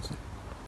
Isn't?